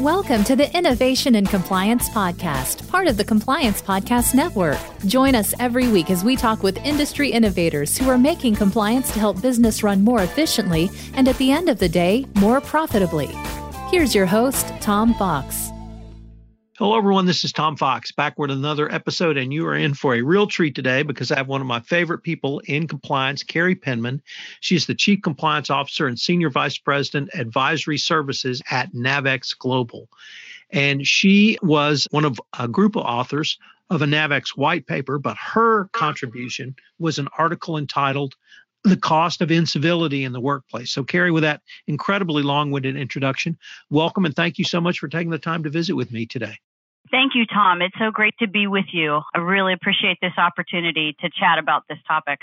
Welcome to the Innovation and Compliance Podcast, part of the Compliance Podcast Network. Join us every week as we talk with industry innovators who are making compliance to help business run more efficiently and at the end of the day, more profitably. Here's your host, Tom Fox. Hello, everyone. This is Tom Fox back with another episode, and you are in for a real treat today because I have one of my favorite people in compliance, Carrie Penman. She's the Chief Compliance Officer and Senior Vice President Advisory Services at Navex Global. And she was one of a group of authors of a Navex white paper, but her contribution was an article entitled the cost of incivility in the workplace. So, Carrie, with that incredibly long winded introduction, welcome and thank you so much for taking the time to visit with me today. Thank you, Tom. It's so great to be with you. I really appreciate this opportunity to chat about this topic.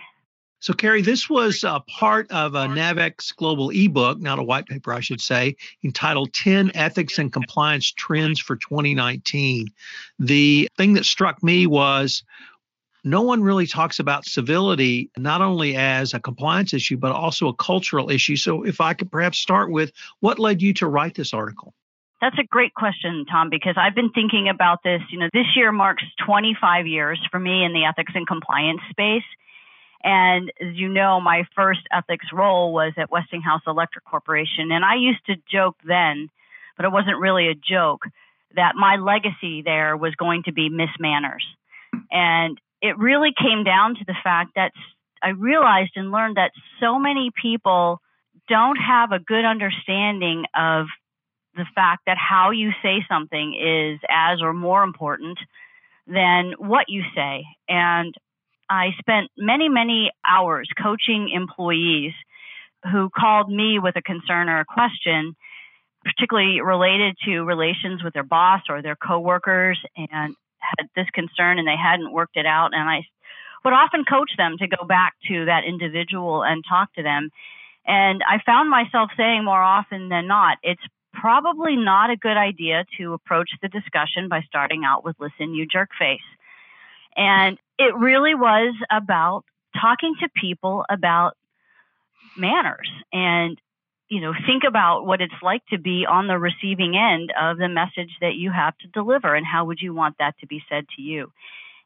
So, Carrie, this was a part of a Navex Global ebook, not a white paper, I should say, entitled 10 Ethics and Compliance Trends for 2019. The thing that struck me was no one really talks about civility not only as a compliance issue, but also a cultural issue. So, if I could perhaps start with what led you to write this article? That's a great question, Tom, because I've been thinking about this. You know, this year marks 25 years for me in the ethics and compliance space. And as you know, my first ethics role was at Westinghouse Electric Corporation. And I used to joke then, but it wasn't really a joke, that my legacy there was going to be Miss Manners. And it really came down to the fact that I realized and learned that so many people don't have a good understanding of the fact that how you say something is as or more important than what you say. And I spent many, many hours coaching employees who called me with a concern or a question, particularly related to relations with their boss or their coworkers, and had this concern and they hadn't worked it out. And I would often coach them to go back to that individual and talk to them. And I found myself saying more often than not, it's probably not a good idea to approach the discussion by starting out with listen, you jerk face. And it really was about talking to people about manners and you know think about what it's like to be on the receiving end of the message that you have to deliver and how would you want that to be said to you.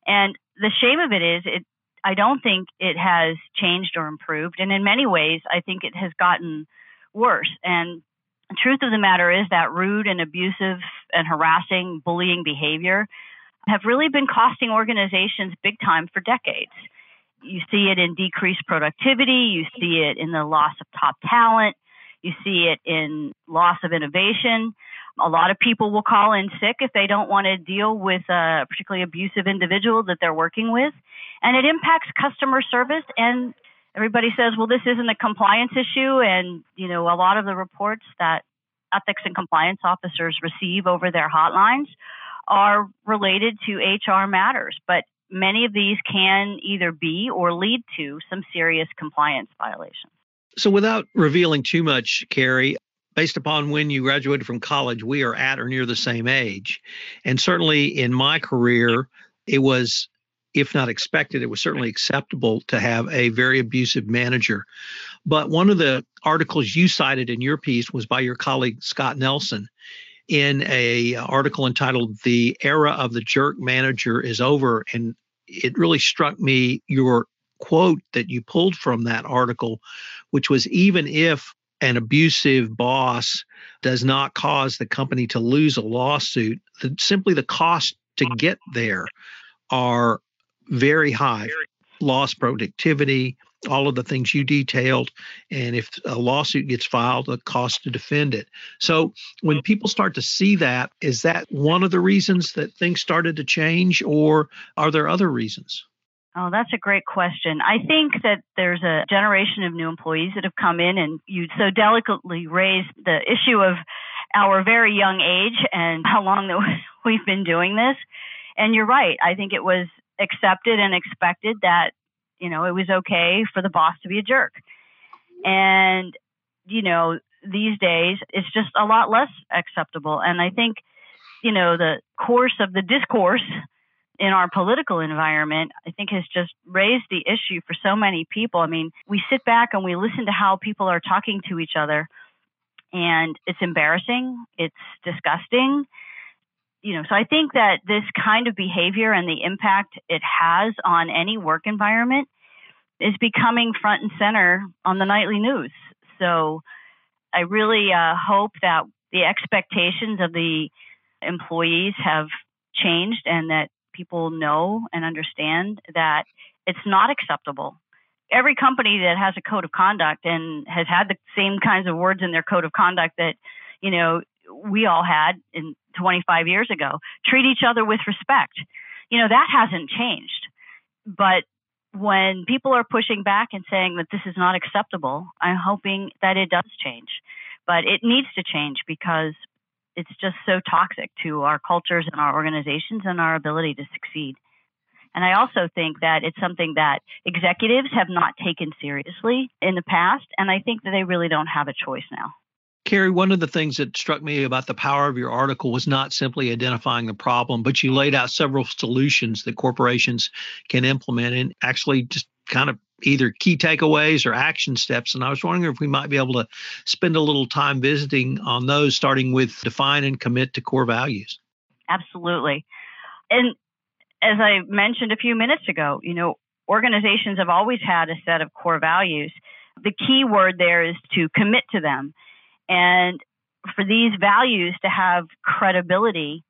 And the shame of it is it i don't think it has changed or improved. And in many ways i think it has gotten worse. And the truth of the matter is that rude and abusive and harassing bullying behavior have really been costing organizations big time for decades. You see it in decreased productivity, you see it in the loss of top talent, you see it in loss of innovation. A lot of people will call in sick if they don't want to deal with a particularly abusive individual that they're working with. And it impacts customer service and everybody says, well, this isn't a compliance issue. And, you know, a lot of the reports that ethics and compliance officers receive over their hotlines are related to HR matters. But many of these can either be or lead to some serious compliance violations. So, without revealing too much, Carrie, based upon when you graduated from college, we are at or near the same age. And certainly in my career, it was if not expected, it was certainly acceptable to have a very abusive manager. But one of the articles you cited in your piece was by your colleague Scott Nelson in a article entitled "The Era of the Jerk Manager is Over," and it really struck me your quote that you pulled from that article, which was even if an abusive boss does not cause the company to lose a lawsuit, the, simply the cost to get there are very high loss productivity, all of the things you detailed. And if a lawsuit gets filed, the cost to defend it. So when people start to see that, is that one of the reasons that things started to change, or are there other reasons? Oh, that's a great question. I think that there's a generation of new employees that have come in, and you so delicately raised the issue of our very young age and how long that we've been doing this. And you're right. I think it was accepted and expected that you know it was okay for the boss to be a jerk and you know these days it's just a lot less acceptable and i think you know the course of the discourse in our political environment i think has just raised the issue for so many people i mean we sit back and we listen to how people are talking to each other and it's embarrassing, it's disgusting. You know, so I think that this kind of behavior and the impact it has on any work environment is becoming front and center on the nightly news. So I really uh, hope that the expectations of the employees have changed and that people know and understand that it's not acceptable. Every company that has a code of conduct and has had the same kinds of words in their code of conduct that, you know, we all had in 25 years ago, treat each other with respect. You know, that hasn't changed. But when people are pushing back and saying that this is not acceptable, I'm hoping that it does change. But it needs to change because it's just so toxic to our cultures and our organizations and our ability to succeed. And I also think that it's something that executives have not taken seriously in the past, and I think that they really don't have a choice now. Carrie, one of the things that struck me about the power of your article was not simply identifying the problem, but you laid out several solutions that corporations can implement and actually just kind of either key takeaways or action steps. And I was wondering if we might be able to spend a little time visiting on those, starting with define and commit to core values. Absolutely. And as I mentioned a few minutes ago, you know, organizations have always had a set of core values. The key word there is to commit to them. And for these values to have credibility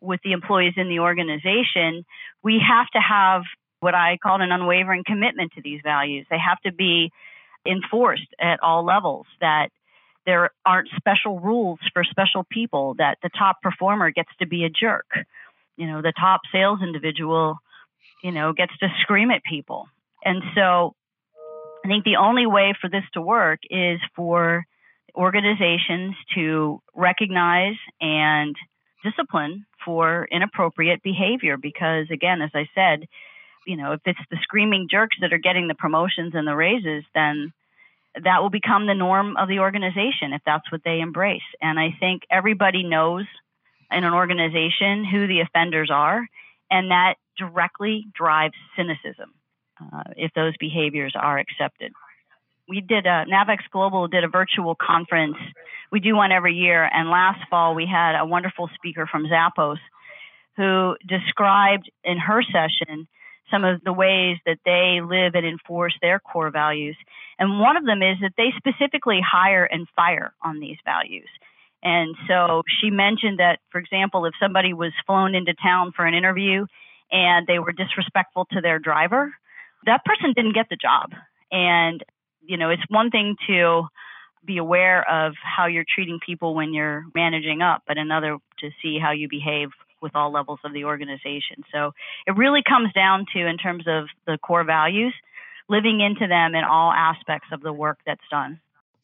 with the employees in the organization, we have to have what I call an unwavering commitment to these values. They have to be enforced at all levels, that there aren't special rules for special people, that the top performer gets to be a jerk. You know, the top sales individual, you know, gets to scream at people. And so I think the only way for this to work is for organizations to recognize and discipline for inappropriate behavior because again as i said you know, if it's the screaming jerks that are getting the promotions and the raises, then that will become the norm of the organization if that's what they embrace. And I think everybody knows in an organization who the offenders are, and that directly drives cynicism uh, if those behaviors are accepted. We did a Navex Global did a virtual conference. We do one every year, and last fall we had a wonderful speaker from Zappos who described in her session some of the ways that they live and enforce their core values. And one of them is that they specifically hire and fire on these values. And so she mentioned that, for example, if somebody was flown into town for an interview and they were disrespectful to their driver, that person didn't get the job. And, you know, it's one thing to be aware of how you're treating people when you're managing up, but another to see how you behave with all levels of the organization. So it really comes down to, in terms of the core values, living into them in all aspects of the work that's done.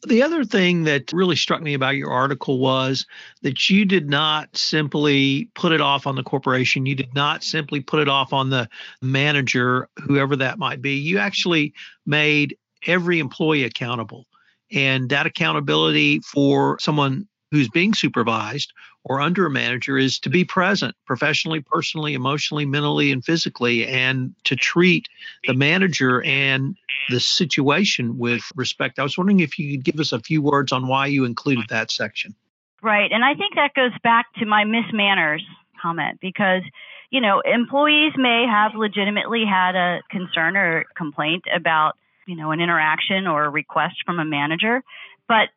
The other thing that really struck me about your article was that you did not simply put it off on the corporation. You did not simply put it off on the manager, whoever that might be. You actually made every employee accountable. And that accountability for someone who's being supervised or under a manager is to be present professionally, personally, emotionally, mentally, and physically, and to treat the manager and the situation with respect. I was wondering if you could give us a few words on why you included that section. Right. And I think that goes back to my Miss Manners comment because, you know, employees may have legitimately had a concern or complaint about, you know, an interaction or a request from a manager, but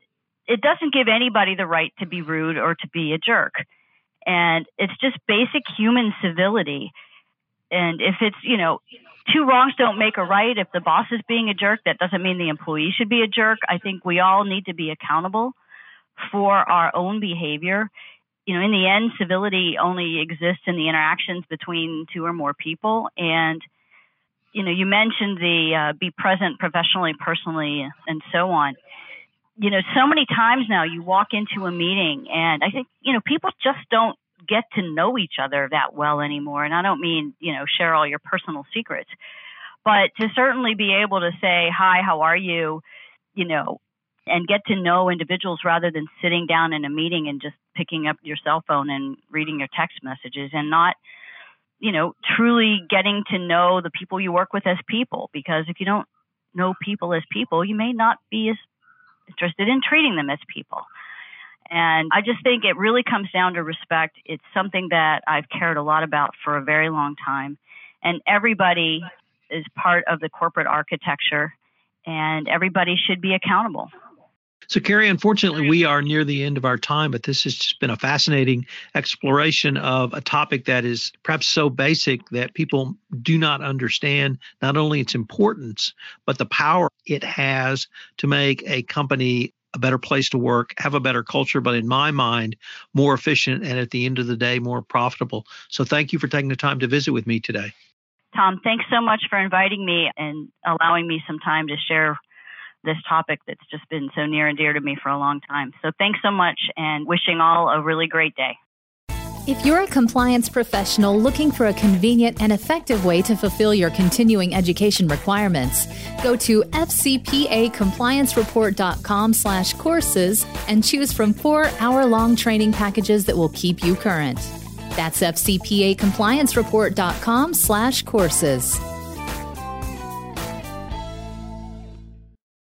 it doesn't give anybody the right to be rude or to be a jerk. And it's just basic human civility. And if it's, you know, two wrongs don't make a right. If the boss is being a jerk, that doesn't mean the employee should be a jerk. I think we all need to be accountable for our own behavior. You know, in the end, civility only exists in the interactions between two or more people. And, you know, you mentioned the uh, be present professionally, personally, and so on you know, so many times now you walk into a meeting and I think, you know, people just don't get to know each other that well anymore. And I don't mean, you know, share all your personal secrets, but to certainly be able to say, hi, how are you? You know, and get to know individuals rather than sitting down in a meeting and just picking up your cell phone and reading your text messages and not, you know, truly getting to know the people you work with as people. Because if you don't know people as people, you may not be as interested in treating them as people. And I just think it really comes down to respect. It's something that I've cared a lot about for a very long time. And everybody is part of the corporate architecture, and everybody should be accountable. So, Carrie, unfortunately, we are near the end of our time, but this has just been a fascinating exploration of a topic that is perhaps so basic that people do not understand not only its importance, but the power it has to make a company a better place to work, have a better culture, but in my mind, more efficient and at the end of the day, more profitable. So, thank you for taking the time to visit with me today. Tom, thanks so much for inviting me and allowing me some time to share this topic that's just been so near and dear to me for a long time. So thanks so much and wishing all a really great day. If you're a compliance professional looking for a convenient and effective way to fulfill your continuing education requirements, go to fcpacompliancereport.com slash courses and choose from four hour-long training packages that will keep you current. That's fcpacompliancereport.com slash courses.